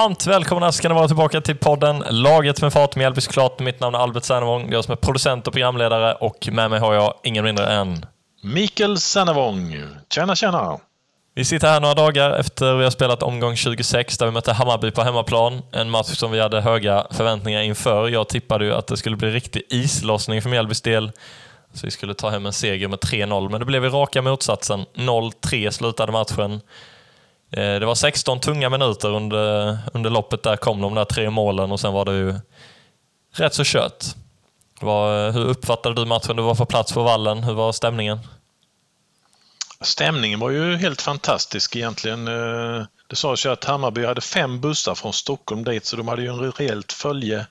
Varmt välkomna ska ni vara tillbaka till podden Laget med fart med Mjällby såklart. Mitt namn är Albert Sernevång, jag som är producent och programledare och med mig har jag ingen mindre än Mikael Sernevång. Tjena, tjena! Vi sitter här några dagar efter vi har spelat omgång 26 där vi mötte Hammarby på hemmaplan. En match som vi hade höga förväntningar inför. Jag tippade ju att det skulle bli riktig islossning för Mjällbys del. Så vi skulle ta hem en seger med 3-0, men det blev i raka motsatsen. 0-3 slutade matchen. Eh, det var 16 tunga minuter under, under loppet. Där kom de där tre målen och sen var det ju rätt så kört. Var, hur uppfattade du matchen? Du var på plats på vallen. Hur var stämningen? Stämningen var ju helt fantastisk egentligen. Eh, det sades ju att Hammarby hade fem bussar från Stockholm dit så de hade ju en rejält följe.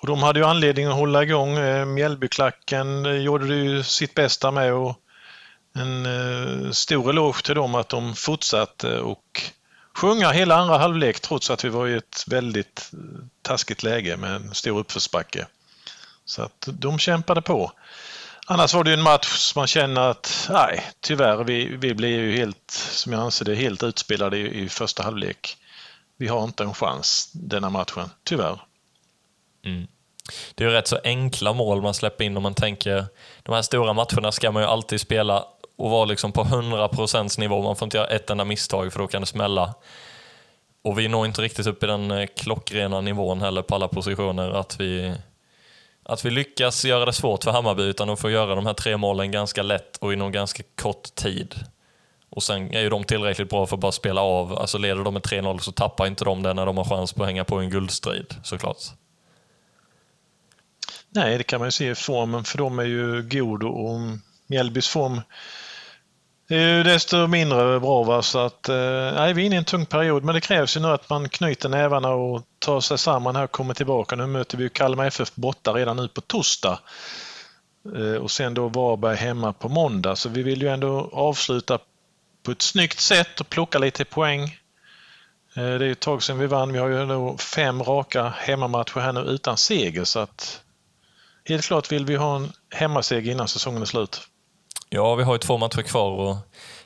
Och de hade ju anledning att hålla igång. Eh, Mjällbyklacken gjorde det ju sitt bästa med och en eh, stor eloge till dem att de fortsatte och sjunga hela andra halvlek trots att vi var i ett väldigt eh, taskigt läge med en stor uppförsbacke. Så att de kämpade på. Annars var det en match som man känner att, nej, tyvärr, vi, vi blir ju helt, som jag anser det, helt utspelade i, i första halvlek. Vi har inte en chans denna matchen, tyvärr. Mm. Det är ju rätt så enkla mål man släpper in om man tänker, de här stora matcherna ska man ju alltid spela och vara liksom på 100% nivå. Man får inte göra ett enda misstag för då kan det smälla. Och vi når inte riktigt upp i den eh, klockrena nivån heller på alla positioner att vi att vi lyckas göra det svårt för Hammarby utan de får göra de här tre målen ganska lätt och inom ganska kort tid. Och sen är ju de tillräckligt bra för att bara spela av. Alltså leder de med 3-0 så tappar inte de det när de har chans på att hänga på en guldstrid såklart. Nej, det kan man ju se. i Formen för de är ju god och Mjällbys form det är ju desto mindre bra. Va? Så att, eh, nej, vi är inne i en tung period, men det krävs ju nu att man knyter nävarna och tar sig samman här och kommer tillbaka. Nu möter vi ju Kalmar FF borta redan nu på torsdag. Eh, och sen då Varberg hemma på måndag, så vi vill ju ändå avsluta på ett snyggt sätt och plocka lite poäng. Eh, det är ett tag sedan vi vann. Vi har ju ändå fem raka hemmamatcher här nu utan seger, så att helt klart vill vi ha en hemmaseger innan säsongen är slut. Ja, vi har ju två matcher kvar att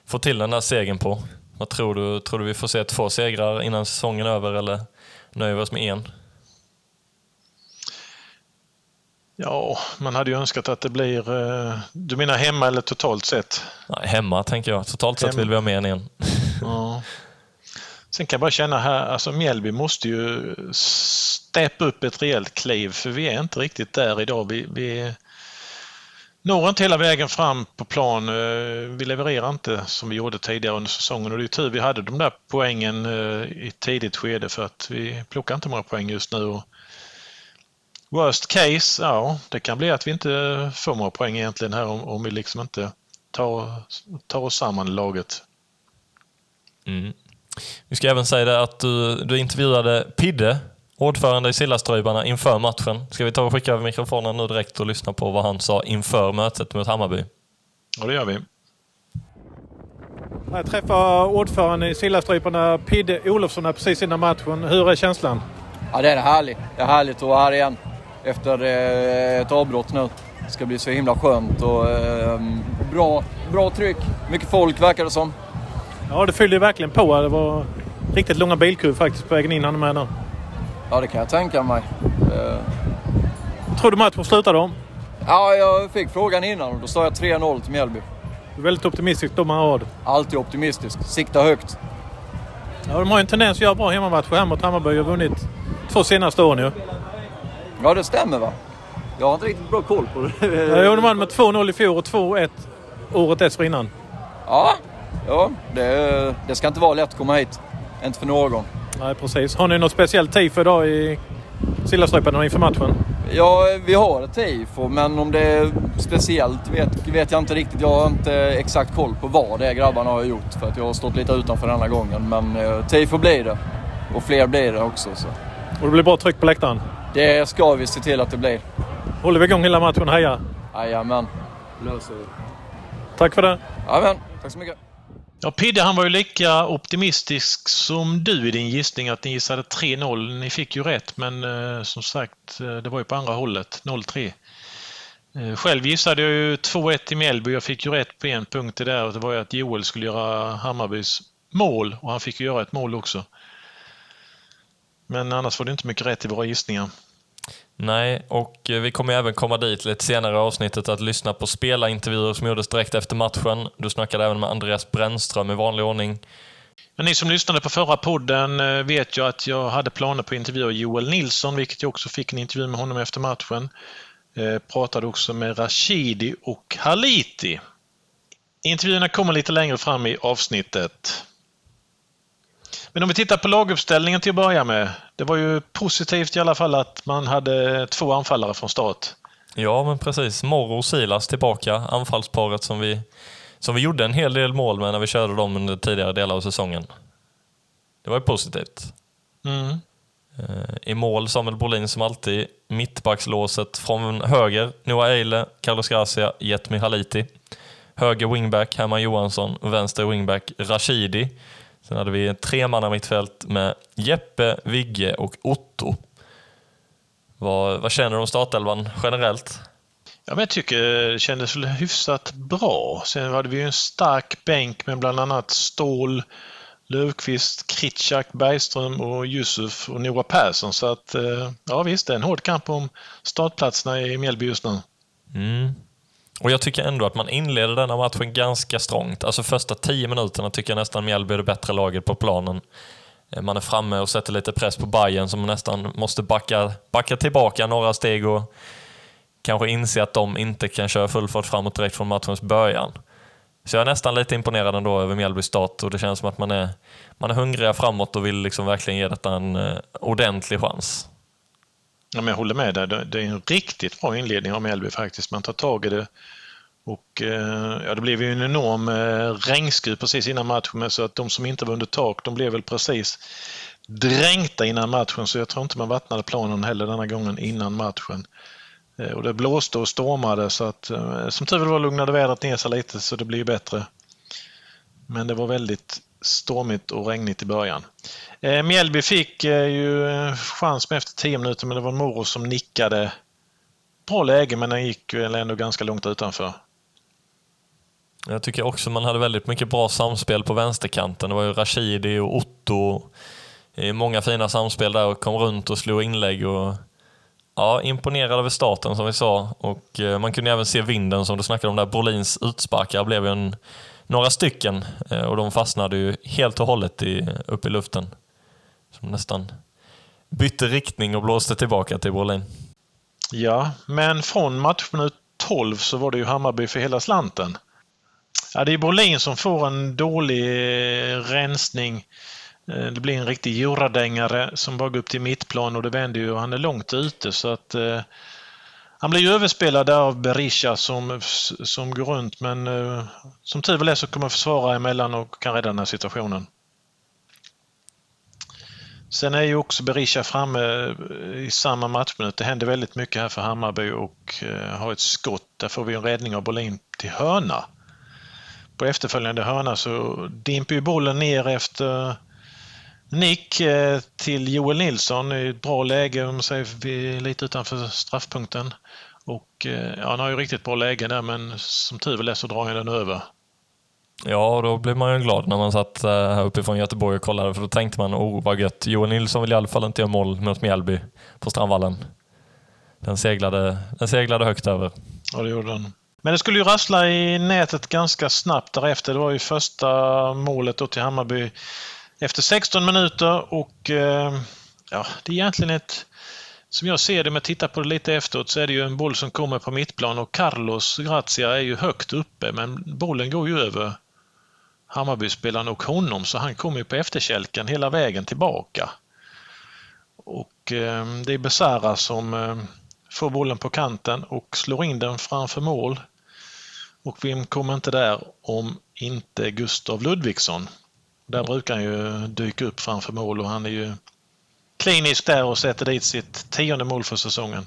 få till den där segern på. Vad tror du? Tror du vi får se två segrar innan säsongen är över eller nöjer vi oss med en? Ja, man hade ju önskat att det blir... Eh, du menar hemma eller totalt sett? Nej, hemma tänker jag. Totalt hemma. sett vill vi ha än en. Ja. Sen kan jag bara känna här, alltså Mjällby måste ju steppa upp ett rejält kliv för vi är inte riktigt där idag. Vi, vi, når inte hela vägen fram på plan. Eh, vi levererar inte som vi gjorde tidigare under säsongen och det är tur vi hade de där poängen eh, i tidigt skede för att vi plockar inte många poäng just nu. Worst case, ja, det kan bli att vi inte får några poäng egentligen här om, om vi liksom inte tar, tar oss samman i laget. Mm. Vi ska även säga det att du, du intervjuade Pidde ordförande i Sillaströjbarna inför matchen. Ska vi ta och skicka över mikrofonen nu direkt och lyssna på vad han sa inför mötet mot Hammarby? Ja, det gör vi. Jag träffade ordföranden i Sillaströjbarna, Pidde Olofsson, precis innan matchen. Hur är känslan? Ja, det är härligt. Det är härligt att vara här igen efter eh, ett avbrott nu. Det ska bli så himla skönt och eh, bra, bra tryck. Mycket folk verkar det som. Ja, det fyllde verkligen på. Det var riktigt långa bilkur faktiskt på vägen in. Han med nu. Ja, det kan jag tänka mig. Uh... Tror du matchen slutar då? Ja, jag fick frågan innan och då sa jag 3-0 till Mjällby. Du är väldigt optimistisk då man har Alltid optimistisk. Sikta högt. Ja, de har ju en tendens att göra bra hemmamatcher här mot Hammarby. har vunnit två senaste åren ju. Ja, det stämmer va? Jag har inte riktigt bra koll på det. Ja, de vann med 2-0 i fjol och 2-1 året dessförinnan. Ja, ja det, det ska inte vara lätt att komma hit. Inte för någon. Nej, precis. Har ni något speciellt tifo idag i Sillaströpen inför matchen? Ja, vi har ett tifo, men om det är speciellt vet, vet jag inte riktigt. Jag har inte exakt koll på vad det är grabbarna har gjort för att jag har stått lite utanför denna gången. Men eh, tifo blir det. Och fler blir det också. Så. Och det blir bra tryck på läktaren? Det ska vi se till att det blir. Håller vi igång hela matchen? Heja! Jajamän, löser vi. Tack för det! Jajamän, tack så mycket! Ja, Pidde han var ju lika optimistisk som du i din gissning att ni gissade 3-0. Ni fick ju rätt men eh, som sagt eh, det var ju på andra hållet, 0-3. Eh, själv gissade jag ju 2-1 i Mjällby. Jag fick ju rätt på en punkt där och det var ju att Joel skulle göra Hammarbys mål och han fick ju göra ett mål också. Men annars var det inte mycket rätt i våra gissningar. Nej, och eh, vi kommer även komma dit lite senare i avsnittet att lyssna på spelarintervjuer som gjordes direkt efter matchen. Du snackade även med Andreas Brännström i vanlig ordning. Men ni som lyssnade på förra podden eh, vet ju att jag hade planer på att intervjua Joel Nilsson, vilket jag också fick en intervju med honom efter matchen. Eh, pratade också med Rashidi och Haliti. Intervjuerna kommer lite längre fram i avsnittet. Men om vi tittar på laguppställningen till att börja med. Det var ju positivt i alla fall att man hade två anfallare från start. Ja, men precis. Morro och Silas tillbaka, anfallsparet som vi, som vi gjorde en hel del mål med när vi körde dem under tidigare delar av säsongen. Det var ju positivt. Mm. Eh, I mål Samuel Brolin som alltid, mittbackslåset från höger Noah Eile, Carlos Gracia, Jetmi Haliti. Höger wingback Herman Johansson, vänster wingback Rashidi. Sen hade vi ett tremanna mittfält med Jeppe, Vigge och Otto. Vad, vad känner du om startelvan generellt? Ja, men jag tycker det kändes väl hyfsat bra. Sen hade vi ju en stark bänk med bland annat Ståhl, Löfqvist, Kritschak, Bergström och Yusuf och Noah Persson. Så att eh, ja visst, det är en hård kamp om startplatserna i Mjällby just nu. Mm. Och jag tycker ändå att man inleder denna matchen ganska strångt. Alltså första tio minuterna tycker jag nästan Mjällby är det bättre laget på planen. Eh, man är framme och sätter lite press på Bayern som nästan måste backa, backa tillbaka några steg och kanske inse att de inte kan köra full fart framåt direkt från matchens början. Så jag är nästan lite imponerad ändå över Mjällbys start och det känns som att man är, man är hungriga framåt och vill liksom verkligen ge detta en eh, ordentlig chans. Ja, men jag håller med dig. Det är en riktigt bra inledning av Mjällby faktiskt. Man tar tag i det. Och, eh, ja, det blev ju en enorm eh, regnskur precis innan matchen så att de som inte var under tak de blev väl precis dränkta innan matchen så jag tror inte man vattnade planen heller denna gången innan matchen. Eh, och det blåste och stormade så att som tur var lugnade vädret ner sig lite så det blir bättre. Men det var väldigt stormigt och regnigt i början. Eh, Mjällby fick eh, ju eh, chans med efter 10 minuter men det var Moro som nickade. Bra läge men den gick ju ändå ganska långt utanför. Jag tycker också man hade väldigt mycket bra samspel på vänsterkanten. Det var ju Rashidi och Otto. Många fina samspel där och kom runt och slog inlägg. Och, ja, imponerad över starten som vi sa. Och eh, man kunde även se vinden som du snackade om där. Brolins utsparkar blev ju en några stycken eh, och de fastnade ju helt och hållet i, upp i luften. Som nästan bytte riktning och blåste tillbaka till Brolin. Ja, men från matchminut 12 så var det ju Hammarby för hela slanten. Ja, det är Brolin som får en dålig eh, rensning. Eh, det blir en riktig djuradängare som bara går upp till mittplan och det vänder ju och han är långt ute så att han blir ju överspelad av Berisha som, som går runt men uh, som tur väl är så kommer försvara emellan och kan rädda den här situationen. Sen är ju också Berisha framme eh, i samma matchminut. Det händer väldigt mycket här för Hammarby och uh, har ett skott. Där får vi en räddning av Bolin till hörna. På efterföljande hörna så dimper ju bollen ner efter Nick till Joel Nilsson i ett bra läge, om säger lite utanför straffpunkten. Och eh, ja, han har ju riktigt bra läge där men som tur är så drar han den över. Ja, då blev man ju glad när man satt eh, här uppifrån Göteborg och kollade för då tänkte man, oh vad gött, Joel Nilsson vill i alla fall inte göra mål mot Mjällby på Strandvallen. Den seglade, den seglade högt över. Ja, det gjorde den. Men det skulle ju rassla i nätet ganska snabbt därefter. Det var ju första målet då till Hammarby efter 16 minuter och eh, ja, det är egentligen ett som jag ser det, om jag tittar på det lite efteråt, så är det ju en boll som kommer på mittplan och Carlos Grazia är ju högt uppe men bollen går ju över Hammarbyspelaren och honom så han kommer ju på efterkälken hela vägen tillbaka. Och eh, det är Besara som eh, får bollen på kanten och slår in den framför mål. Och vem kommer inte där om inte Gustav Ludvigsson? Där brukar han ju dyka upp framför mål och han är ju klinisk där och sätter dit sitt tionde mål för säsongen.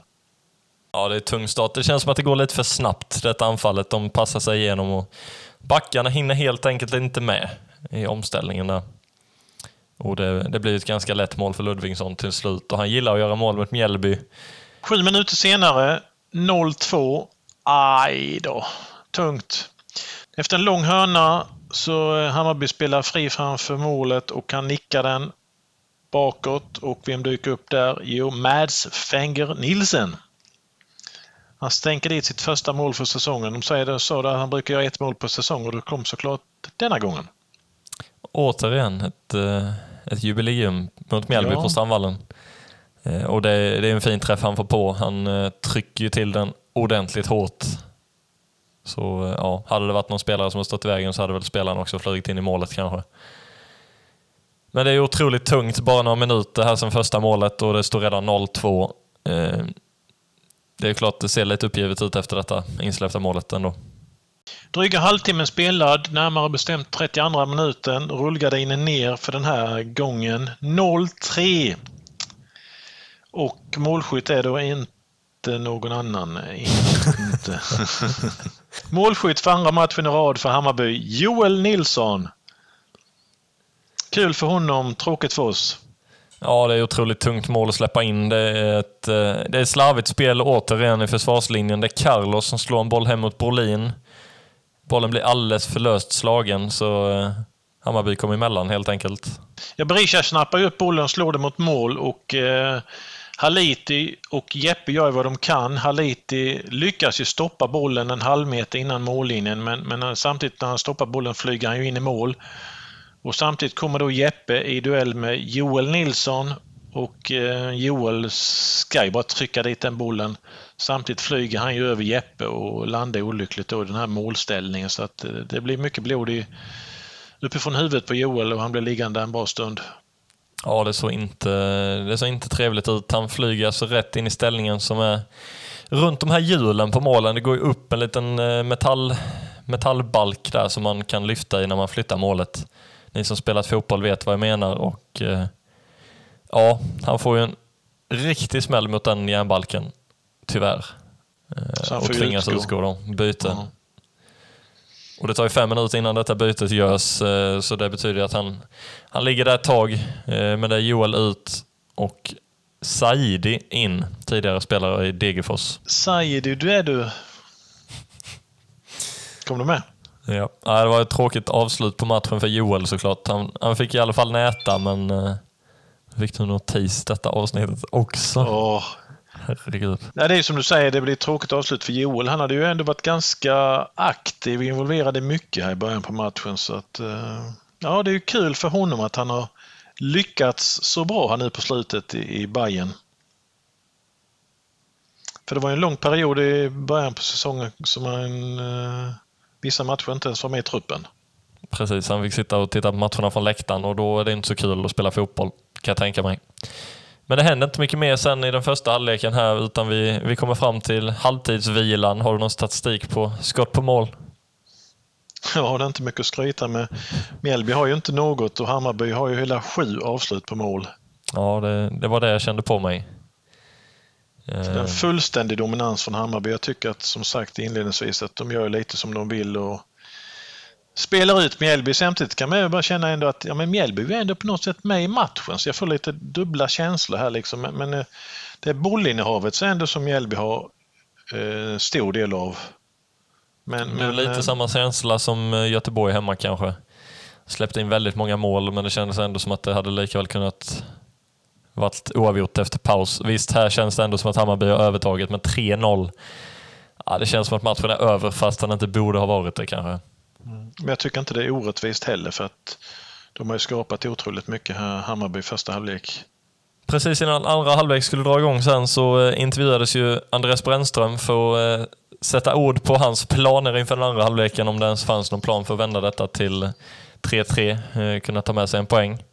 Ja, det är tung start. Det känns som att det går lite för snabbt, detta anfallet. De passar sig igenom och backarna hinner helt enkelt inte med i omställningen där. Och det, det blir ett ganska lätt mål för Ludvigsson till slut och han gillar att göra mål mot Mjällby. Sju minuter senare, 0-2. Aj då, tungt. Efter en lång hörna så Hammarby spelar fri framför målet och kan nicka den bakåt och vem dyker upp där? Jo, Mads Fenger Nielsen. Han stänker dit sitt första mål för säsongen. De säger det så att han brukar göra ett mål på säsong och det kom såklart denna gången. Återigen ett, eh, ett jubileum mot Mjällby Ja. på Strandvallen. Eh, Och det, det är en fin träff han får på. Han eh, trycker ju till den ordentligt hårt. Så eh, ja, hade det varit någon spelare som har stått i vägen så hade väl spelaren också flugit in i målet kanske. Men det är otroligt tungt, bara några minuter här sen första målet och det står redan 0-2. Eh, det är klart det ser lite uppgivet ut efter detta insläppta målet ändå. Dryga halvtimmen spelad, närmare bestämt 32 minuten. Rullgardinen ner för den här gången. 0-3. Och målskytt är då inte någon annan. Inte. målskytt för andra matchen i rad för Hammarby, Joel Nilsson. Kul för honom, tråkigt för oss. Ja, det är otroligt tungt mål att släppa in. Det är ett, eh, det är ett slarvigt spel återigen i försvarslinjen. Det är Carlos som slår en boll hem mot Brolin. Bollen blir alldeles för löst slagen, så eh, Hammarby kom emellan helt enkelt. Ja, Berisha snappar ju upp bollen och slår den mot mål och eh, Haliti och Jeppe gör vad de kan. Haliti lyckas ju stoppa bollen en halv meter innan mållinjen men, men samtidigt när han stoppar bollen flyger han ju in i mål. Och samtidigt kommer då Jeppe i duell med Joel Nilsson och eh, Joel ska ju bara trycka dit den bollen. Samtidigt flyger han ju över Jeppe och landar olyckligt då i den här målställningen så att eh, det blir mycket blod i, uppifrån huvudet på Joel och han blir liggande en bra stund. Ja, det såg inte, det såg inte trevligt ut. Han flyger alltså rätt in i ställningen som är runt de här hjulen på målen. Det går ju upp en liten eh, metall, metallbalk där som man kan lyfta i när man flyttar målet. Ni som spelat fotboll vet vad jag menar och eh, ja, han får ju en riktig smäll mot den järnbalken, tyvärr. Eh, Så han och tvingas utgå. utgå då, byte. Ja. Och det tar ju fem minuter innan detta bytet görs, eh, så det betyder att han, han ligger där ett tag, eh, men det är Joel ut och Saidi in, tidigare spelare i Degerfors. Saidi, du är du. Kom du med? Ja. Ja, det var ett tråkigt avslut på matchen för Joel såklart. Han, han fick i alla fall näta, men eh, fick du notis detta avsnittet också? Åh. Herregud. Nej, det är som du säger, det blir ett tråkigt avslut för Joel. Han hade ju ändå varit ganska aktiv och involverad i mycket här i början på matchen. Så att, eh, ja, det är ju kul för honom att han har lyckats så bra här nu på slutet i, i Bayern. För det var en lång period i början på säsongen som han, eh, vissa matcher inte ens var med i truppen. Precis, han fick sitta och titta på matcherna från läktaren och då är det inte så kul att spela fotboll, kan jag tänka mig. Men det hände inte mycket mer sen i den första halvleken här utan vi, vi kommer fram till halvtidsvilan. Har du någon statistik på skott på mål? Ja, det är inte mycket att skryta med. Mjällby har ju inte något och Hammarby har ju hela sju avslut på mål. Ja, det, det var det jag kände på mig. Det är Eh, en fullständig dominans från Hammarby. Jag tycker att som sagt inledningsvis att de gör lite som de vill och spelar ut Mjällby. Samtidigt kan man ju bara känna ändå att ja, men Mjällby är ändå på något sätt med i matchen så jag får lite dubbla känslor här liksom. Men, men eh, det bollinnehavet så ändå som Mjällby har eh, stor del av. Men, det är men, lite eh, samma känsla som eh, Göteborg hemma kanske. Släppte in väldigt många mål men det kändes ändå som att det hade lika väl kunnat varit oavgjort efter paus. Visst, här känns det ändå som att Hammarby har övertaget med 3-0. Ja, det känns som att matchen är över fast den inte borde ha varit det kanske. Men jag tycker inte det är orättvist heller för att de har ju skapat otroligt mycket här, Hammarby första halvlek. Precis innan andra halvlek skulle dra igång sen så eh, intervjuades ju Andreas Brännström för att eh, sätta ord på hans planer inför den andra halvleken, om det ens fanns någon plan för att vända detta till 3-3, eh, kunna ta med sig en poäng.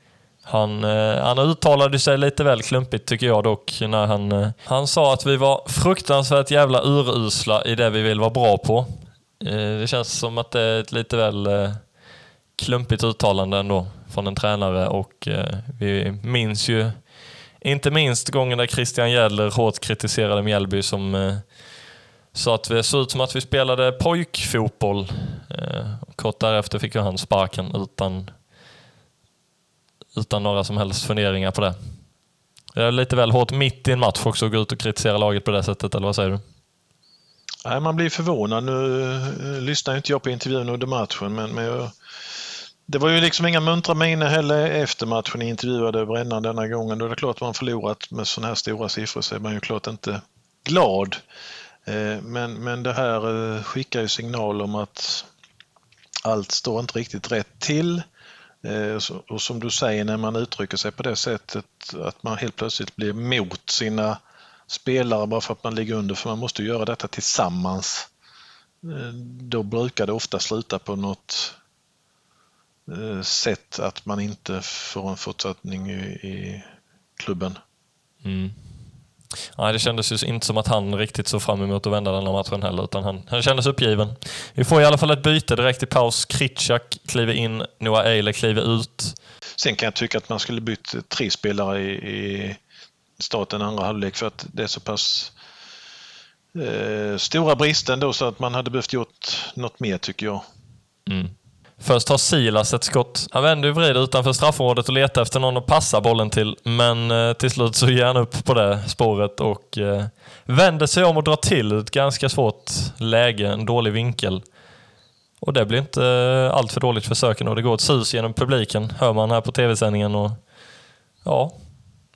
Han, han uttalade sig lite väl klumpigt tycker jag dock, när han, han sa att vi var fruktansvärt jävla urusla i det vi vill vara bra på. Eh, det känns som att det är ett lite väl eh, klumpigt uttalande ändå från en tränare och eh, vi minns ju inte minst gången där Christian Gäller hårt kritiserade Mjällby som sa att det såg ut som att vi spelade pojkfotboll. Kort därefter fick ju han sparken utan, utan några som helst funderingar på det. Det är lite väl hårt mitt i en match också att gå ut och kritisera laget på det sättet, eller vad säger du? Nej, man blir förvånad. Nu eh, lyssnar inte jag på intervjun under matchen men, men jag det var ju liksom inga muntra miner heller efter matchen Jag intervjuade Brännan denna gången. Då är det klart att man förlorat med sådana här stora siffror så är man ju klart inte glad. Eh, men, men det här eh, skickar ju signal om att allt står inte riktigt rätt till. Och som du säger när man uttrycker sig på det sättet att man helt plötsligt blir mot sina spelare bara för att man ligger under, för man måste göra detta tillsammans. Då brukar det ofta sluta på något sätt att man inte får en fortsättning i, i klubben. Mm. Nej, det kändes ju inte som att han riktigt såg fram emot att vända den här matchen heller, utan han, han kändes uppgiven. Vi får i alla fall ett byte direkt i paus. Kritschak kliver in, Noah Eile kliver ut. Sen kan jag tycka att man skulle bytt tre spelare i, i starten andra halvlek för att det är så pass eh, stora brister ändå så att man hade behövt gjort något mer tycker jag. Mm. Först har Silas ett skott. Han vänder och vrider utanför straffområdet och letar efter någon att passa bollen till, men eh, till slut så ger han upp på det spåret och eh, vänder sig om och drar till ett ganska svårt läge, en dålig vinkel. Och det blir inte eh, allt för dåligt försöken och det går ett sus genom publiken, hör man här på tv-sändningen. Och, ja,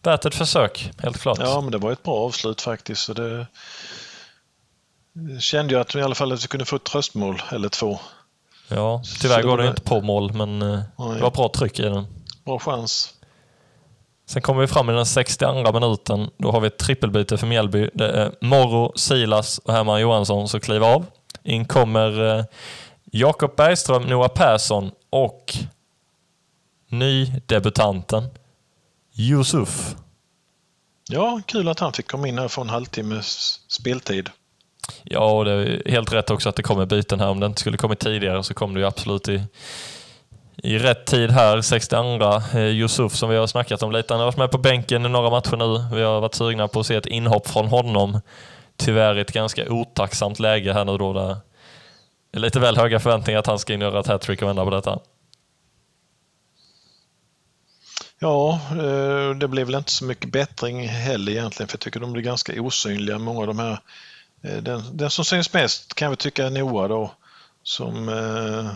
värt ett försök, helt klart. Ja, men det var ett bra avslut faktiskt. Så det kände jag att i alla fall att vi kunde få ett tröstmål eller två. Ja, tyvärr går det inte på mål, men eh, Nej. det var bra tryck i den. Bra chans. Sen kommer vi fram i den 62 minuten. Då har vi ett trippelbyte för Mjällby. Det är Morro, Silas och Herman Johansson som kliver av. In kommer eh, Jakob Bergström, Noah Persson och nydebutanten Yusuf. Ja, kul att han fick komma in här och få en halvtimmes speltid. Ja, och det är helt rätt också att det kommer byten här. Om det inte skulle kommit tidigare så kom det ju absolut i, i rätt tid här. 62 eh, Yusuf som vi har snackat om lite. Han har varit med på bänken i några matcher nu. Vi har varit sugna på att se ett inhopp från honom. Tyvärr ett ganska otacksamt läge här nu då. Där det är lite väl höga förväntningar att han ska in och göra ett hattrick och vända på detta. Ja, eh, det blev väl inte så mycket bättring heller egentligen för jag tycker de blir ganska osynliga, många av de här eh, den, den som syns mest kan vi tycka är Noah då, som eh,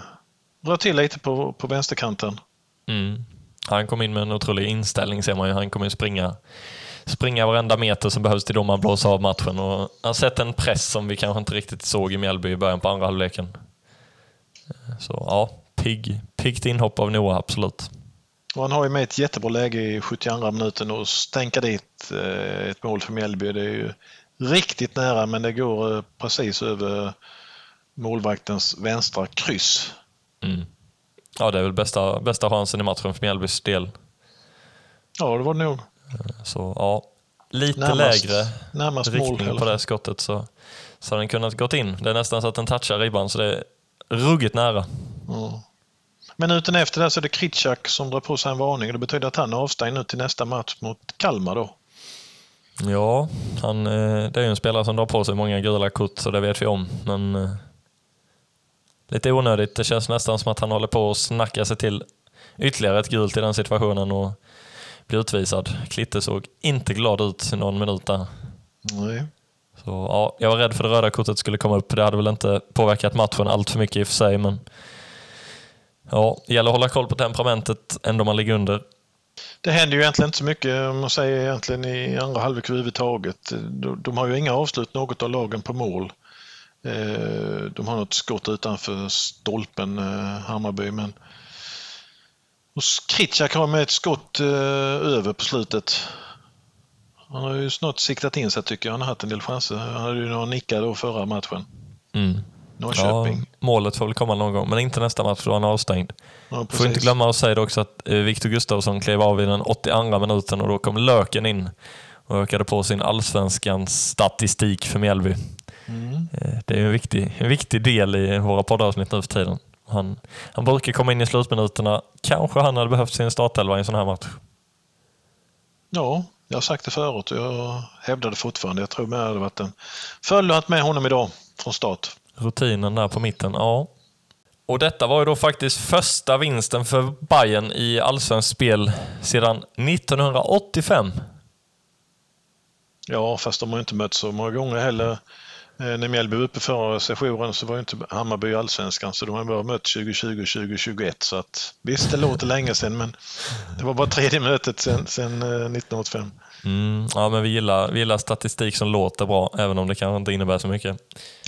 rör till lite på, på vänsterkanten. Mm. Han kom in med en otrolig inställning ser man ju. Han kommer springa, springa varenda meter som behövs till då man blåser av matchen. Och han har sett en press som vi kanske inte riktigt såg i Mjällby i början på andra halvleken. Eh, så ja, pigg, piggt inhopp av Noah, absolut. Och han har ju med ett jättebra läge i 72 minuten och stänka dit eh, ett mål för Mjällby. Det är ju riktigt nära men det går eh, precis över målvaktens vänstra kryss. Mm. Ja, det är väl bästa, bästa chansen i matchen för Mjällbys del. Ja, det var det nog. Eh, så ja, lite närmast, lägre närmast riktning mål, på det skottet så, så hade den kunnat gått in. Det är nästan så att den touchar ribban så det är ruggigt nära. Ja. Minuten efter det så är det Kritschak som drar på sig en varning och det betyder att han är avstängd nu till nästa match mot Kalmar då. Ja, han, eh, det är ju en spelare som drar på sig många gula kort, så det vet vi om. Men eh, lite onödigt. Det känns nästan som att han håller på att snacka sig till ytterligare ett gult i den situationen och blir utvisad. Klitte såg inte glad ut någon minut där. Nej. Så, ja, jag var rädd för att det röda kortet skulle komma upp. Det hade väl inte påverkat matchen allt för mycket i och för sig, men ja, det gäller att hålla koll på temperamentet ändå man ligger under. Det händer ju egentligen inte så mycket om man säger egentligen i andra halvlek överhuvudtaget. De har ju inga avslut något av lagen på mål. Eh, de har något skott utanför stolpen, eh, Hammarby, men och Kritschak har med ett skott eh, över på slutet. Han har ju snart siktat in sig tycker jag. Han har haft en del chanser. Han hade ju några nickar då förra matchen. Mm. Norrköping. Ja, målet får väl komma någon gång, men inte nästa match då han är avstängd. Ja, får inte glömma att säga det också att eh, Viktor Gustafsson klev av i den 82 minuten och då kom Löken in och ökade på sin allsvenskans statistik för Mjällby. Mm. Eh, det är en viktig, en viktig del i våra poddavsnitt nu för tiden. Han, han brukar komma in i slutminuterna. Kanske han hade behövt sin startelva i en sån här match. Ja, jag har sagt det förut och jag hävdar det fortfarande. Jag tror att det hade varit en fördel att med honom idag från start. Rutinen där på mitten, ja. Och detta var ju då faktiskt första vinsten för Bayern i allsvenskt spel sedan 1985. Ja, fast de har inte mött så många gånger heller. Eh, när Mjällby var uppe förra sessionen så var ju inte Hammarby i Allsvenskan så de har bara mött 2020 och 2021 så att visst det låter länge sedan men det var bara tredje mötet sedan 1985. Mm, ja, men vi gillar, vi gillar statistik som låter bra, även om det kanske inte innebär så mycket.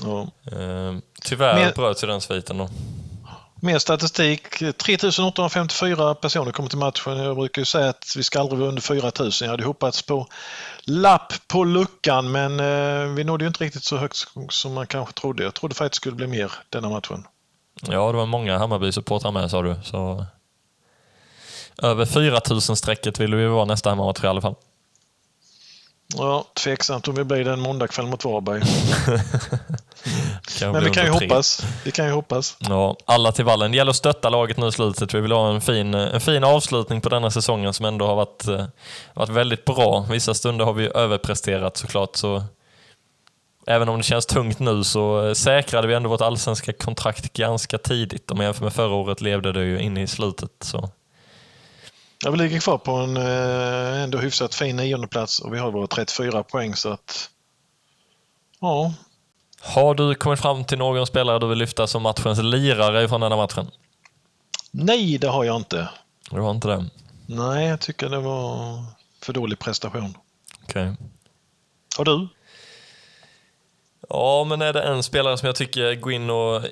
Ja. Eh, tyvärr Men- bröts ju den sviten då. Mer statistik. 3854 personer kom till matchen. Jag brukar ju säga att vi ska aldrig vara under 4000. Jag hade hoppats på lapp på luckan men eh, vi nådde ju inte riktigt så högt som man kanske trodde. Jag trodde faktiskt det skulle bli mer denna matchen. Ja, det var många Hammarby-supportrar med sa du. Så... Över 4000-strecket vill vi vara nästa hemmamatch i alla fall. Ja, tveksamt om vi blir det en måndagkväll mot Varberg. Men vi kan ju tre. hoppas. Vi kan ju hoppas. Ja, alla till vallen. Det gäller att stötta laget nu i slutet. Vi vill ha en fin, en fin avslutning på denna säsongen som ändå har varit, eh, varit väldigt bra. Vissa stunder har vi överpresterat såklart. Så även om det känns tungt nu så eh, säkrade vi ändå vårt allsvenska kontrakt ganska tidigt. Om jag jämför med förra året levde det ju in i slutet. Så. Ja, vi ligger kvar på en eh, ändå hyfsat fin niondeplats och vi har våra 34 poäng så att ja, Har du kommit fram till någon spelare du vill lyfta som matchens lirare från den här matchen? nej det har jag inte. Du har inte det? Nej, jag tycker det var för dålig prestation. Okej. Har du? Ja, men är det en spelare som jag tycker går in och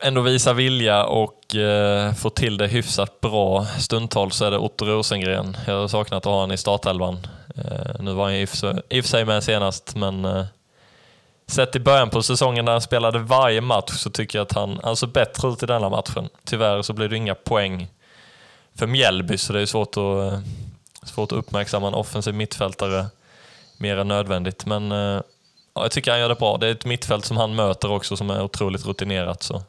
ändå visar vilja och eh, får till det hyfsat bra stundtals så är det Otto Rosengren. Jag har saknat att ha honom i startelvan. Eh, nu var han i och för sig- med senast, men eh, sett i början på säsongen när han spelade varje match så tycker jag att han han såg bättre ut i denna matchen. Tyvärr så blir det inga poäng för Mjällby så det är svårt att, eh, svårt att uppmärksamma en offensiv mittfältare mer än nödvändigt. Men eh, Ja, jag tycker han gör det bra. Det är ett mittfält som han möter också som är otroligt rutinerat. Så.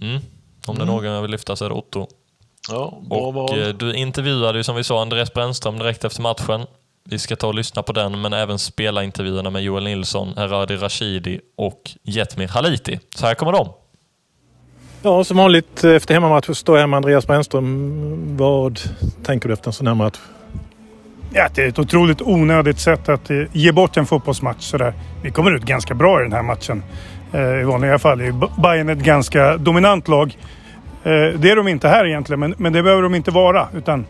Mm. Om det är någon jag vill lyfta så är det Otto. Ja, bra Och val. eh, du intervjuade ju som vi sa Andreas Brännström direkt efter matchen. Vi ska ta och lyssna på den, men även spela intervjuerna med Joel Nilsson, Heradi Rashidi och Jetmir Haliti. Så här kommer de. Ja, som vanligt efter hemmamatch så står jag här med Andreas Brännström. Vad tänker du efter en sån här match? Ja, det är ett otroligt onödigt sätt att eh, ge bort en fotbollsmatch sådär. Vi kommer ut ganska bra i den här matchen. Eh, I vanliga fall är Bayern ett ganska dominant lag. Eh, det är de inte här egentligen, men, men det behöver de inte vara. Utan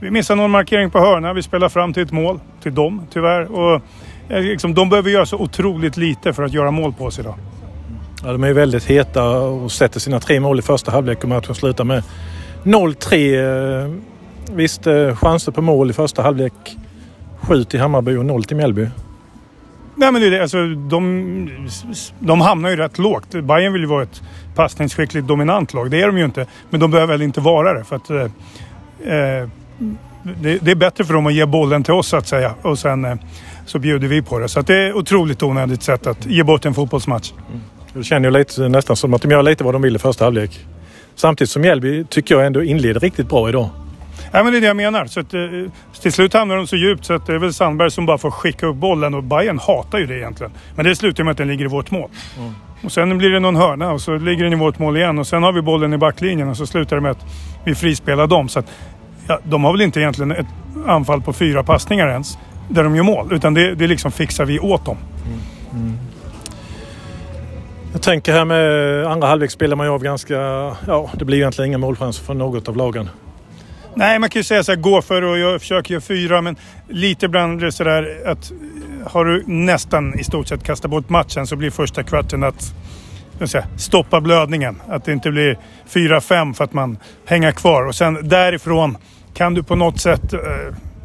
vi missar någon markering på hörna. Vi spelar fram till ett mål. Till dem, tyvärr. Och, liksom, de behöver göra så otroligt lite för att göra mål på oss idag. Ja, de är väldigt heta och sätter sina tre mål i första halvlek och matchen slutar med 0-3. Visst, eh, chanser på mål i första halvlek. 7 till Hammarby och 0 till Mjällby. Nej, men det är det. Alltså, de, de hamnar ju rätt lågt. Bayern vill ju vara ett passningsskickligt dominant lag. Det är de ju inte. Men de behöver väl inte vara det. För att, eh, eh, det, det är bättre för dem att ge bollen till oss så att säga. Och sen eh, så bjuder vi på det. Så det är otroligt onödigt sätt att ge bort en fotbollsmatch. Det känner ju lite, nästan som att de gör lite vad de vill i första halvlek. Samtidigt som Mjällby tycker jag ändå inleder riktigt bra idag. Ja, men det är det jag menar. Så att, eh, till slut hamnar de så djupt så att det är väl Sandberg som bara får skicka upp bollen och Bayern hatar ju det egentligen. Men det slutar med att den ligger i vårt mål. Och sen blir det någon hörna och så ligger den i vårt mål igen och sen har vi bollen i backlinjen och så slutar det med att vi frispelar dem. Så att, ja, de har väl inte egentligen ett anfall på fyra passningar ens där de gör mål. Utan det, det liksom fixar vi åt dem. Jag tänker här med andra halvlek spelar man ju av ganska... Ja, det blir egentligen inga målchanser från något av lagen. Nej, man kan ju säga så här, gå för och jag försöker göra fyra, men lite ibland blir det sådär att har du nästan i stort sett kastat bort matchen så blir första kvarten att säga, stoppa blödningen. Att det inte blir 4-5 för att man hänger kvar och sen därifrån kan du på något sätt eh,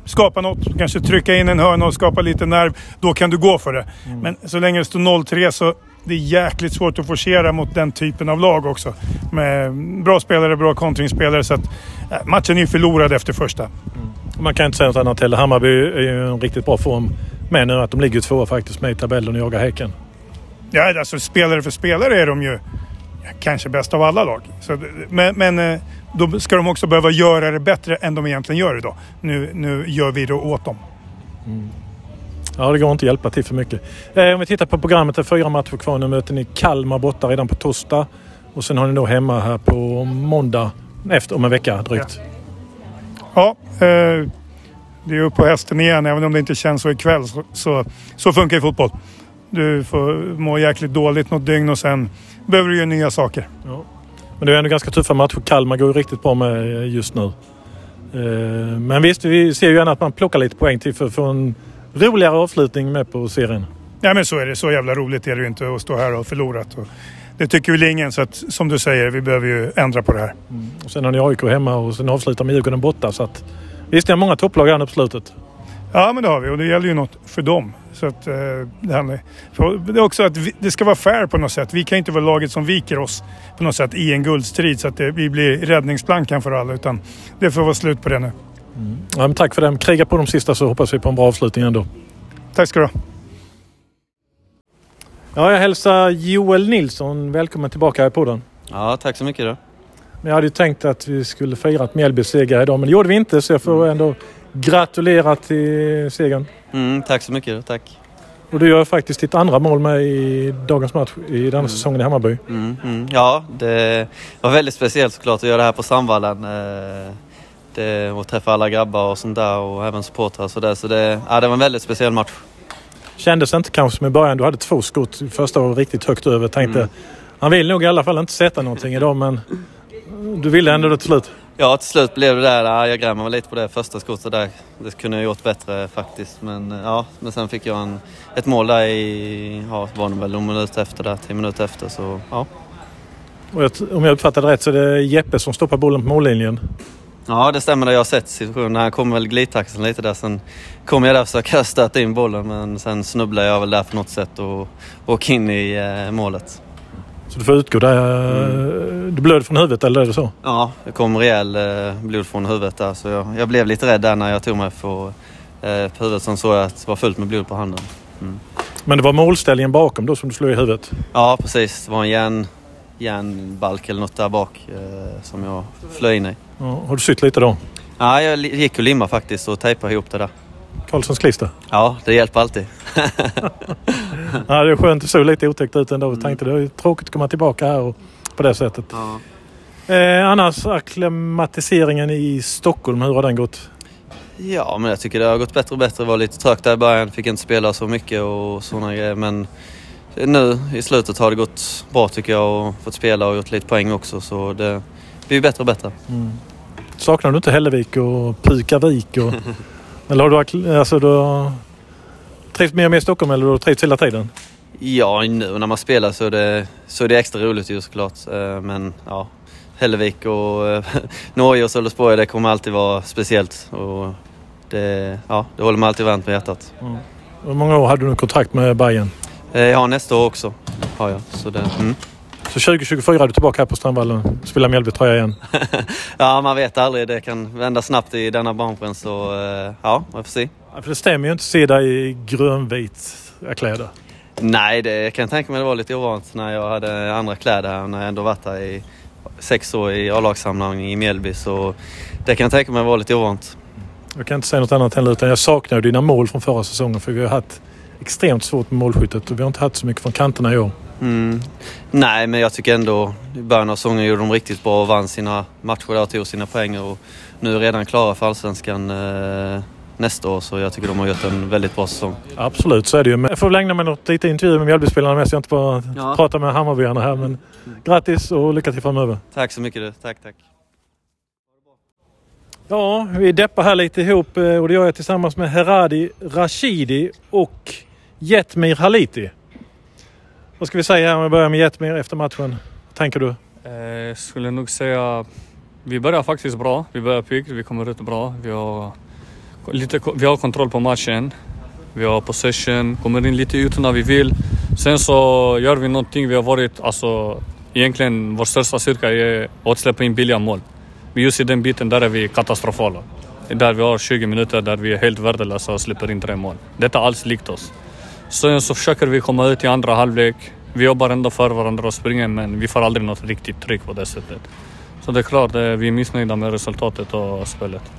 skapa något, kanske trycka in en hörna och skapa lite nerv. Då kan du gå för det. Men så länge det står 0-3 så det är jäkligt svårt att forcera mot den typen av lag också. Med bra spelare, bra kontringsspelare. Så att, eh, matchen är ju förlorad efter första. Man kan inte säga något annat heller. Hammarby är ju en riktigt bra form. Men nu att de ligger tvåa faktiskt med i tabellen och jagar Häcken. Ja, alltså spelare för spelare är de ju kanske bäst av alla lag. Så, men men eh, då ska de också behöva göra det bättre än de egentligen gör idag. Nu, nu gör vi det åt dem. Ja, det går inte att hjälpa till för mycket. Eh, om vi tittar på programmet, det är fyra matcher kvar. Nu möter ni Kalmar borta redan på torsdag. Och sen har ni då hemma här på måndag efter, om en vecka drygt. Ja, eh, det är upp på hästen igen. Även om det inte känns så ikväll så, så, så funkar ju fotboll. Du får må jäkligt dåligt något dygn och sen behöver du göra nya saker. Ja. Men det är ändå ganska tuffa matcher. Kalmar går ju riktigt bra med just nu. Eh, Men visst, vi ser ju gärna att man plockar lite poäng till för få en roligare avslutning med på serien. Ja men så är det. Så jävla roligt är det ju inte att stå här och förlorat. Och det tycker väl ingen. Så att, som du säger, vi behöver ju ändra på det här. Och sen har ni AIK hemma och sen avslutar med Djurgården borta. Så att, visst, det är många topplag här nu på slutet. Ja, men det har vi och det gäller ju något för dem. Så att, eh, det, för det är också att vi, det ska vara fair på något sätt. Vi kan inte vara laget som viker oss på något sätt i en guldstrid så att det, vi blir räddningsplankan för alla. Utan det får vara slut på det nu. Ja, men tack för det. Kriga på de sista så hoppas vi på en bra avslutning ändå. Tack ska du ha. Ja, jag hälsar Joel Nilsson välkommen tillbaka här i podden. Ja, tack så mycket då. Men jag hade ju tänkt att vi skulle fira ett Mjällbys seger idag, men det gjorde vi inte. Så jag får ändå gratulera till segern. Mm, tack så mycket då, tack. Och du gör faktiskt ditt andra mål med i dagens match i denna säsongen i Hammarby. Mm, mm. Ja, det var väldigt speciellt såklart att göra det här på Sandvallen. Eh, Det, och träffa alla grabbar och sånt där och även supportrar och sådär. Så det, ja, det var en väldigt speciell match. Kändes det inte kanske som i början, du hade två skott första var riktigt högt över. Tänkte, Mm. han vill nog i alla fall inte sätta någonting idag men du ville ändå det till slut. Ja, till slut blev det där. Ja, jag grämer mig lite på det första skottet där. Det kunde jag gjort bättre faktiskt. Men, eh, ja, men sen fick jag en, ett mål där i, ja, var det väl någon minut efter där, tio minuter efter. Så ja. Jag, om jag uppfattade rätt så är det Jeppe som stoppar bollen på mållinjen. Ja, det stämmer. Jag har sett situationen. Han kom väl glidtaxeln lite där. Sen kom jag där och försökte stöta in bollen men sen snubblade jag väl där på något sätt och åkte in i eh, målet. Så du får utgå där. Du blöder från huvudet eller är det så? Ja, det kom rejäl eh, blod från huvudet där så jag, jag blev lite rädd där när jag tog mig på, eh, på huvudet. Sen såg jag att det var fullt med blod på handen. Men det var målställningen bakom då som du slog i huvudet? Ja, precis. Det var en järn, järnbalk eller något där bak eh, som jag flög in i. Ja, har du sytt lite då? Ja, jag gick och limmade faktiskt och tejpade ihop det där. Karlssons klister? Ja, det hjälper alltid. Ja, det är skönt. Det såg lite otäckt ut ändå. Jag tänkte det är tråkigt att komma tillbaka här och på det sättet. Ja. Eh, annars akklimatiseringen i Stockholm, hur har den gått? Ja, men jag tycker det har gått bättre och bättre. Det var lite trögt där i början. Fick inte spela så mycket och sådana grejer. Men nu i slutet har det gått bra tycker jag och fått spela och gjort lite poäng också. Så det blir bättre och bättre. Saknar du inte Hällevik och Pukavik? Och, eller har du, alltså, du har trivts mer och mer i Stockholm eller har du trivts hela tiden? Ja, nu när man spelar så är det, så är det extra roligt ju såklart. Eh, Men ja, Hällevik och eh, Norge och Sölvesborg, det kommer alltid vara speciellt. Och det, ja, det håller mig alltid varmt på hjärtat. Hur många år hade du kontrakt med Bayern? Eh, Jag har nästa år också. Har jag. Så det, mm. Så 2024 är du tillbaka här på Strandvallen och spelar Mjällbytröja igen. Ja, man vet aldrig. Det kan vända snabbt i denna branschen. Så eh, ja, vi får se. Ja, för det stämmer ju inte att se dig i grönvita kläder. Nej, det kan jag tänka mig det var lite ovant när jag hade andra kläder här. När jag ändå varit här i sex år i A-lagssammanhang i Mjällby. Så det kan jag tänka mig var lite ovant. Jag kan inte säga något annat heller utan jag saknar dina mål från förra säsongen för vi har haft extremt svårt med målskyttet och vi har inte haft så mycket från kanterna i år. Mm. Nej, men jag tycker ändå i början av säsongen gjorde de riktigt bra och vann sina matcher där och tog sina poäng. Och nu är redan klara för Allsvenskan eh, nästa år så jag tycker de har gjort en väldigt bra säsong. Absolut, så är det ju. Men jag får väl ägna mig åt lite intervjuer med Mjällbyspelarna mest. Jag inte bara Ja. prata med Hammarbyarna här. Men grattis och lycka till framöver. Tack så mycket. du. Tack, tack. Ja, vi deppar här lite ihop eh, och det gör jag tillsammans med Heradi Rashidi och Jetmir Haliti. Vad ska vi säga här om vi börjar med Jetmir efter matchen? Vad tänker du? Jag skulle nog säga vi börjar faktiskt bra. Vi börjar piggt, vi kommer ut bra. Vi har, lite, vi har kontroll på matchen. Vi har possession, kommer in lite ut när vi vill. Sen så gör vi någonting. Vi har varit, alltså egentligen vår största styrka är att släppa in billiga mål. Men just i den biten där är vi katastrofala. Där vi har 20 minuter där vi är helt värdelösa och släpper in tre mål. Det är alls likt oss. Sen så försöker vi komma ut i andra halvlek. Vi jobbar ändå för varandra och springer men vi får aldrig något riktigt tryck på det sättet. Så det är klart, vi är missnöjda med resultatet och spelet.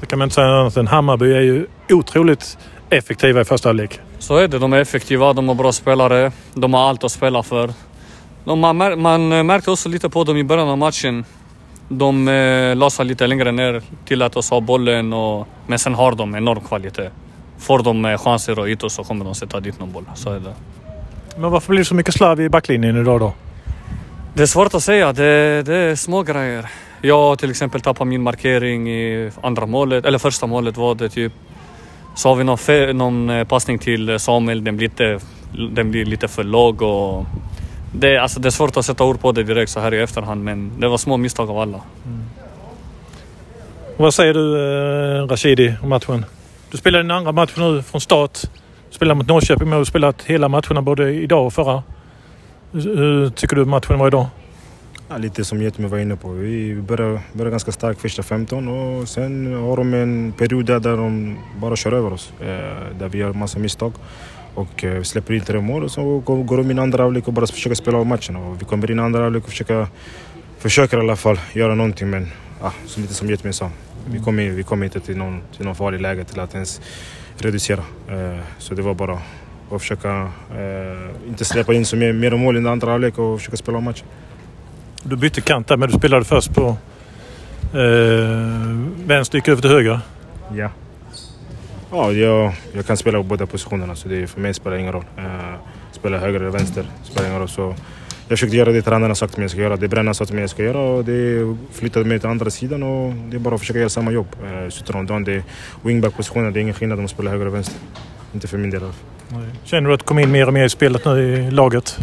Det kan man inte säga annat än Hammarby är ju otroligt effektiva i första halvlek. Så är det, de är effektiva, de har bra spelare, de har allt att spela för. De, man, man märkte också lite på dem i början av matchen. De eh, la sig lite längre ner, tillät oss ha bollen och, men sen har de enorm kvalitet. får de eh, chanser och ytor så kommer de sätta dit någon boll. Så är det. Men varför blir det så mycket slarv i backlinjen idag då? Det är svårt att säga. Det, det är små grejer. Jag till exempel tappade min markering i andra målet, eller första målet var det typ. Så har vi någon, någon eh, passning till Samuel, den blir lite, den blir lite för låg och det, alltså det är svårt att sätta ord på det direkt så här i efterhand men det var små misstag av alla. Vad säger du eh, Rashidi om matchen? Du spelade din andra match nu från start. Du spelade mot Norrköping men du har spelat hela matcherna både idag och förra. Hur tycker du matchen var idag? Ja, lite som Jetmi var inne på. Vi började, började ganska starkt första 15 och sen har de en period där, där de bara kör över oss. Eh, där vi gör massa misstag. Och eh, vi släpper in tre mål och så går, går de in i andra halvlek och bara försöker spela av matchen. Och vi kommer in i andra halvlek och försöker, försöker i alla fall göra någonting men ja, som, lite som Jetmi sa. Vi kom, in, vi kom inte till någon, till någon farlig läge till att ens reducera. Eh, så det var bara att försöka eh, inte släppa in så mer, mer mål i andra halvlek och försöka spela av matchen. Du bytte kant där men du spelade först på eh, vänster, gick över till höger. Ja. Ja, jag, jag kan spela på båda positionerna så det, för mig spelar det ingen roll. Eh, uh, spela höger eller vänster spelar ingen roll. Så jag försökte göra det tränarna sagt att jag ska göra. Det brännan sa att jag ska göra och det flyttade mig till andra sidan och det är bara att försöka göra samma jobb. Eh, uh, Slutar om dagen, det är wingback-positionen, det är ingen skillnad om man spelar höger eller vänster. Inte för min del i alla fall. Känner du att du kom in mer och mer i spelet nu i laget?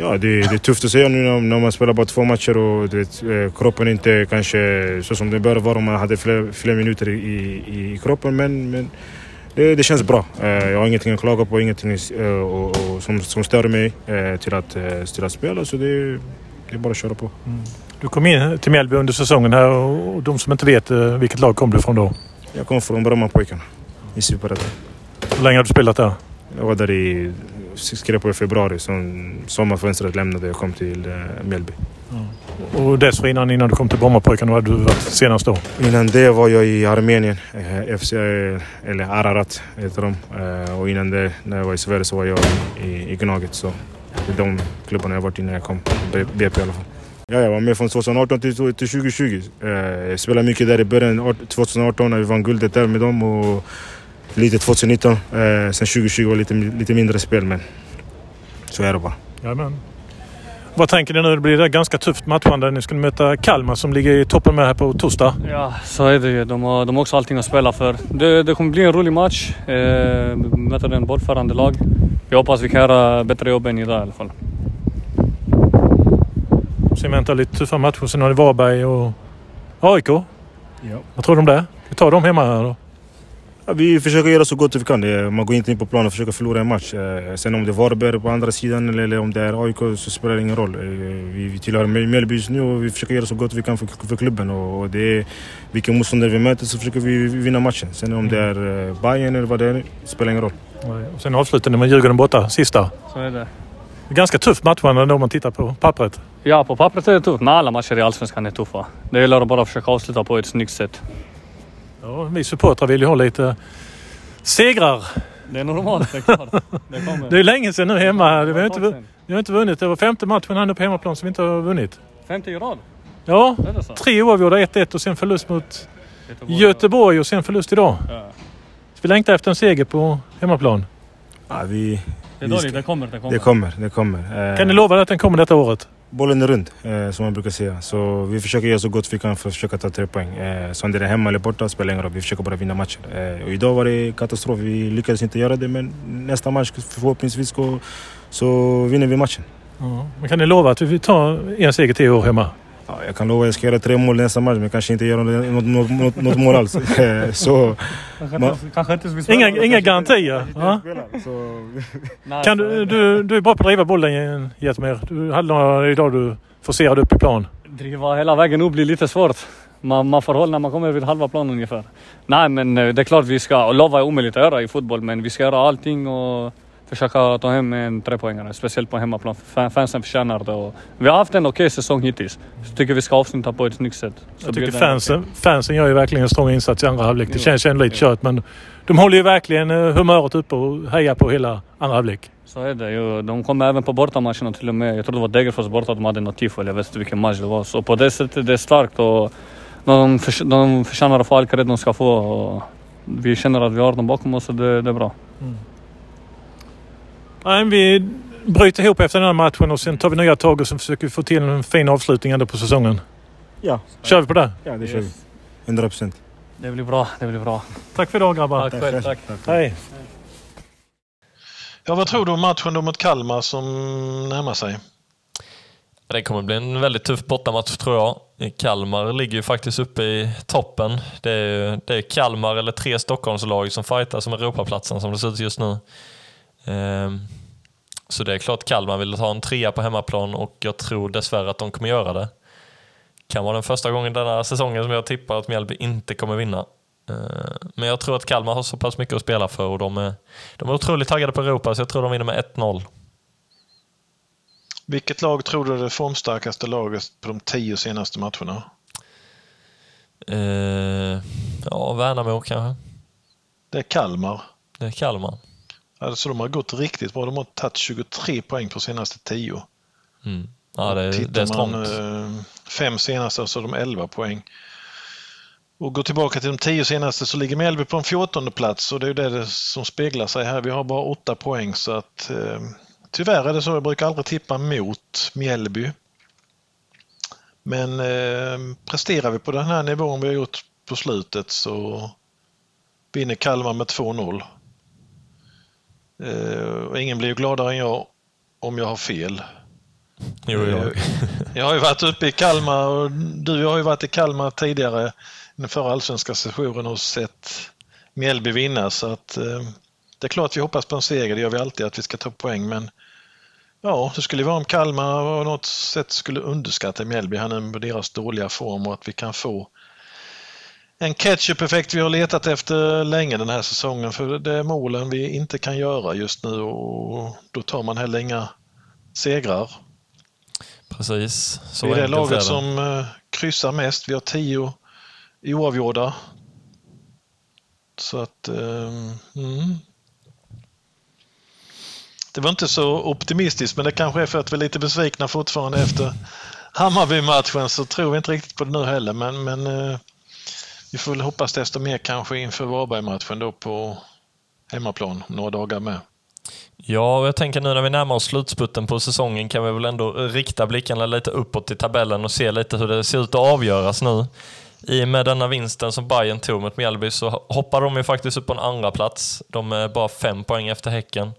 Ja, det, det är tufft att säga nu när, när man spelar bara två matcher och vet, eh, kroppen inte kanske så som det bör vara om man hade fler, fler minuter i, i, kroppen. Men, men det, det känns bra. Eh, Jag har ingenting att klaga på, ingenting eh, och, och, som, som stör mig till att, till att spela. Så det, det är bara att köra på. Du kom in till Mjällby under säsongen här och de som inte vet vilket lag kom du ifrån då? Jag kom från Brommapojkarna i Superettan. Hur länge har du spelat där? Jag var där i, skrev på i februari, som sommarfönstret lämnade jag kom till eh, Mjällby. Och dessförinnan innan du kom till Brommapojkarna, var hade du varit senast då? Innan det var jag i Armenien, eh, FC, eh, eller Ararat heter de. Och innan det, när jag var i Sverige, så var jag i, i Gnaget. Så det är de klubbarna jag varit i när jag kom. BP i alla fall. Ja, jag var med från 2018 till, till 2020. Eh, Jag spelade mycket där i början, art- 2018 när vi vann guldet där med dem. Och lite 2019. Eh, Sen 2020 var lite, lite mindre spel, men så är det bara. Jajamän. Vad tänker ni nu? Det blir ett ganska tufft matchande. Ni ska möta Kalmar som ligger i toppen med här på torsdag. Ja, så är det ju. De har, de har också allting att spela för. Det, det kommer bli en rolig match. Eh, möter en bollförande lag. Jag hoppas vi kan göra bättre jobb än idag i alla fall. Sen väntar lite tuffa matcher. Sen har ni Varberg och AIK. Ja. Vad tror du om det? Vi tar dem hemma här då. Vi försöker göra så gott vi kan. Man går inte in på planen och försöker förlora en match. Eh, Sen om det är Varberg på andra sidan eller- om det är AIK så spelar det ingen roll. Eh, Vi vi tillhör Mjäl- Mjällby just nu och vi försöker göra så gott vi kan för, för klubben. Och det är, vilken motståndare vi möter så försöker vi vinna matchen. Sen om det är eh, Bayern eller vad det är, spelar ingen roll. Och sen avslutar ni med Djurgården borta, sista. Så är det. Ganska tufft matchande då om man tittar på pappret. Ja, på pappret är det tufft, men alla matcher i Allsvenskan är tuffa. Det gäller att bara försöka avsluta på ett snyggt sätt. Ja, vi supportrar vill ju ha lite segrar. Det är normalt, det är klart. Det kommer. Det är länge sedan nu hemma. Vi har inte, vi har inte vunnit. Det var femte matchen här nu på hemmaplan som vi inte har vunnit. Femte i rad. Ja, tre oavgjorda, 1-1 och sen förlust mot Göteborg och sen förlust idag. Ja. Så vi längtar efter en seger på hemmaplan. Ja, vi, Det är vi dåligt, det kommer, det kommer. det kommer. Det kommer. Eh, Kan ni lova att den kommer detta året? Bollen är rund, eh, som man brukar säga. Så vi försöker göra så gott vi kan för att försöka ta tre poäng. Eh, så om det är hemma eller borta spelar ingen roll. Vi försöker bara vinna matcher. Eh, och idag var det katastrof. Vi lyckades inte göra det, men nästa match förhoppningsvis så, så vinner vi matchen. Ja. Men kan ni lova att vi tar en seger till i år hemma? Ja, jag kan lova att jag ska göra tre mål nästa match, men kanske inte göra något, något, något, något mål alls. Eh, så, Kanske Ma- inte, kanske inte vi Inga, inga garantier? Ja. Kan du, du, du är bra på att driva bollen Jetmer. Du hade några idag du forcerade upp i plan. Driva hela vägen upp blir lite svårt. Man, man får håll när man kommer vid halva plan ungefär. Nej men eh, det är klart vi ska, och lova är omöjligt att göra i fotboll, men vi ska göra allting och försöka ta hem en trepoängare. Speciellt på hemmaplan. Fan- Fansen förtjänar det. Och vi har haft en okej säsong hittills. Så tycker vi ska avsluta på ett snyggt sätt. Så Jag tycker fansen, fansen gör ju verkligen en strong insats i andra halvlek. Det känns ju ändå lite kört men de håller ju verkligen eh, humöret uppe och hejar på hela andra halvlek. Så är det ju. De kommer även på bortamatcherna till och med. Jag tror det var Degerfors borta de hade något tifo, eller jag vet inte vilken match det var. Så på det sättet det är starkt och de, förs- de förtjänar att få all cred de ska få. Och vi känner att vi har dem bakom oss och det, det är bra. Nej, vi bryter ihop efter den här matchen och sen tar vi nya tag och så försöker vi få till en fin avslutning ändå på säsongen. Ja, Kör vi på det? ja det kör vi. 100 procent. Det blir bra, det blir bra. Tack för idag grabbar. Tack själv, tack. Hej. Ja, vad tror du om matchen då mot Kalmar som närmar sig? Det kommer bli en väldigt tuff bortamatch tror jag. Kalmar ligger ju faktiskt uppe i toppen. Det är, det är Kalmar eller tre Stockholmslag som fightar som Europaplatsen som det ser ut just nu. Ehm, Så det är klart Kalmar vill ta en trea på hemmaplan och jag tror dessvärre att de kommer göra det. Kan vara den första gången denna säsongen som jag tippar att Mjällby inte kommer vinna. Ehm, Men jag tror att Kalmar har så pass mycket att spela för och de är, de är otroligt taggade på Europa så jag tror de vinner med 1-0. Vilket lag tror du är det formstarkaste laget på de tio senaste matcherna? Ehm, Ja, Värnamo kanske. Det är Kalmar. Det är Kalmar. Alltså de har gått riktigt bra. De har tagit 23 poäng på senaste 10. Mm. Ja, det, Tittar det är strångt. man eh, fem senaste så har de 11 poäng. Och går tillbaka till de 10 senaste så ligger Mjällby på en 14 plats och det är det som speglar sig här. Vi har bara 8 poäng så att eh, tyvärr är det så. Jag brukar aldrig tippa mot Mjällby. Men eh, presterar vi på den här nivån vi har gjort på slutet så vinner Kalmar med 2-0. Eh, och ingen blir ju gladare än jag om jag har fel. Jo, jag. Jag har ju varit uppe i Kalmar och du har ju varit i Kalmar tidigare den förra allsvenska sessionen och sett Mjällby vinna så att eh, det är klart vi hoppas på en seger, det gör vi alltid att vi ska ta poäng men ja, det skulle vara om Kalmar på något sätt skulle underskatta Mjällby här nu med deras dåliga form och att vi kan få en catch-up-effekt vi har letat efter länge den här säsongen för det är målen vi inte kan göra just nu och då tar man heller inga segrar. Precis. Så vi är det laget det. som eh, kryssar mest. Vi har tio oavgjorda. Så att... Eh, mm. Det var inte så optimistiskt, men det kanske är för att vi är lite besvikna fortfarande efter Hammarby-matchen så tror vi inte riktigt på det nu heller. Men, men eh, vi får väl hoppas desto mer kanske inför Varberg-matchen då på hemmaplan några dagar med. Ja, och jag tänker nu när vi närmar oss slutspurten på säsongen kan vi väl ändå rikta blickarna lite uppåt i tabellen och se lite hur det ser ut att avgöras nu. I och med denna vinsten som Bayern tog mot Mjällby så hoppar de ju faktiskt upp på en andra plats. De är bara fem poäng efter Häcken.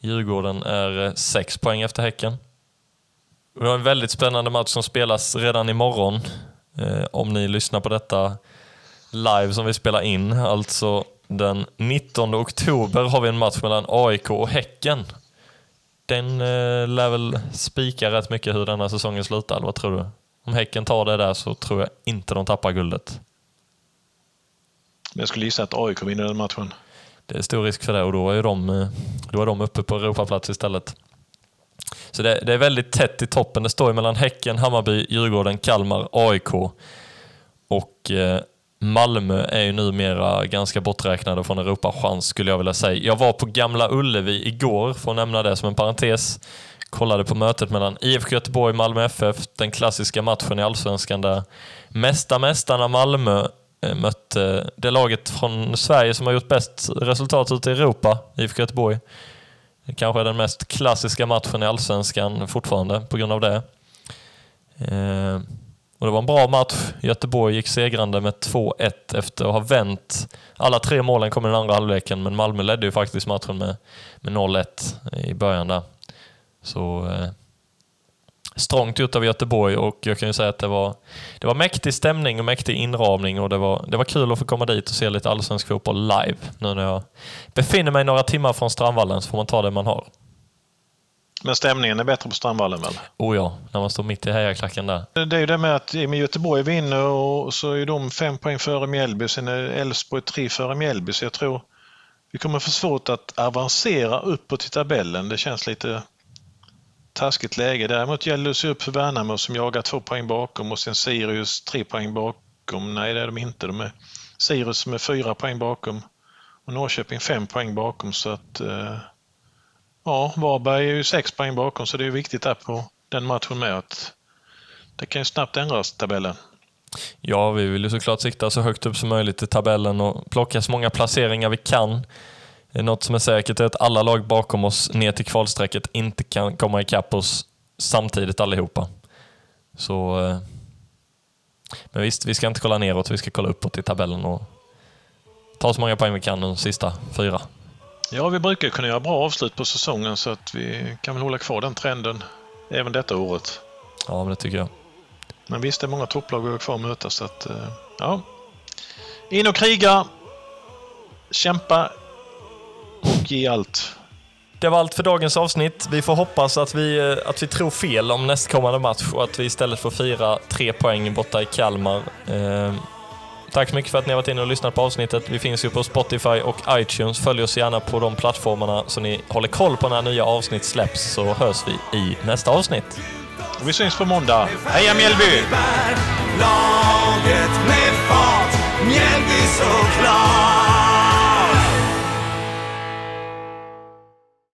Djurgården är eh, sex poäng efter Häcken. Vi har en väldigt spännande match som spelas redan imorgon. Eh, om ni lyssnar på detta live som vi spelar in, alltså den 19 oktober har vi en match mellan AIK och Häcken. Den eh, lär väl spika rätt mycket hur denna säsongen slutar, vad tror du? Om Häcken tar det där så tror jag inte de tappar guldet. Jag skulle gissa att AIK vinner den matchen. Det är stor risk för det och då är de, eh, då är de uppe på Europaplats istället. Så det, det är väldigt tätt i toppen. Det står mellan Häcken, Hammarby, Djurgården, Kalmar, AIK och eh, Malmö är ju numera ganska borträknade från Europachans skulle jag vilja säga. Jag var på Gamla Ullevi igår, för att nämna det som en parentes. Kollade på mötet mellan IFK Göteborg och Malmö FF, den klassiska matchen i Allsvenskan där mesta mästarna Malmö eh, mötte eh, det laget från Sverige som har gjort bäst resultat ute i Europa, IFK Göteborg. Kanske den mest klassiska matchen i Allsvenskan fortfarande på grund av det. Eh, och det var en bra match. Göteborg gick segrande med 2-1 efter att ha vänt. Alla tre målen kom i den andra halvleken, men Malmö ledde ju faktiskt matchen med, med 0-1 i början där. Så eh, strångt gjort av Göteborg och jag kan ju säga att det var, det var mäktig stämning och mäktig inramning och det var, det var kul att få komma dit och se lite allsvensk fotboll live. Nu när jag befinner mig några timmar från Strandvallen så får man ta det man har. Men stämningen är bättre på Strandvallen väl? Oh ja, när man står mitt i hejaklacken där. Det är ju det med att med Göteborg vinner och så är de fem poäng före Mjällby. Sen är Elfsborg tre före Mjällby. Så jag tror vi kommer få svårt att avancera uppåt i tabellen. Det känns lite taskigt läge. Däremot gäller det att se upp för Värnamo som jagar två poäng bakom och sen Sirius tre poäng bakom. Nej, det är de inte. De är Sirius som är fyra poäng bakom och Norrköping fem poäng bakom. Så att eh, ja, Varberg är ju sex poäng bakom så det är viktigt där på den matchen med att det kan ju snabbt ändras tabellen. Ja, vi vill ju såklart sikta så högt upp som möjligt i tabellen och plocka så många placeringar vi kan. Eh, något som är säkert är att alla lag bakom oss ner till kvalstrecket inte kan komma ikapp oss samtidigt allihopa. Så... Eh, men visst, vi ska inte kolla neråt, vi ska kolla uppåt i tabellen och ta så många poäng vi kan de sista fyra. Ja, vi brukar kunna göra bra avslut på säsongen så att vi kan väl hålla kvar den trenden även detta året. Ja, men det tycker jag. Men visst, det är många topplag vi har kvar att möta så att, eh, ja. In och kriga! Kämpa och ge allt. Det var allt för dagens avsnitt. Vi får hoppas att vi, eh, att vi tror fel om nästkommande match och att vi istället får fira tre poäng borta i Kalmar. Tack så mycket för att ni har varit inne och lyssnat på avsnittet. Vi finns ju på Spotify och iTunes. Följ oss gärna på de plattformarna så ni håller koll på när nya avsnitt släpps så hörs vi i nästa avsnitt. Och vi syns på måndag. Heja Mjällby! Laget med fart, Mjällby såklart!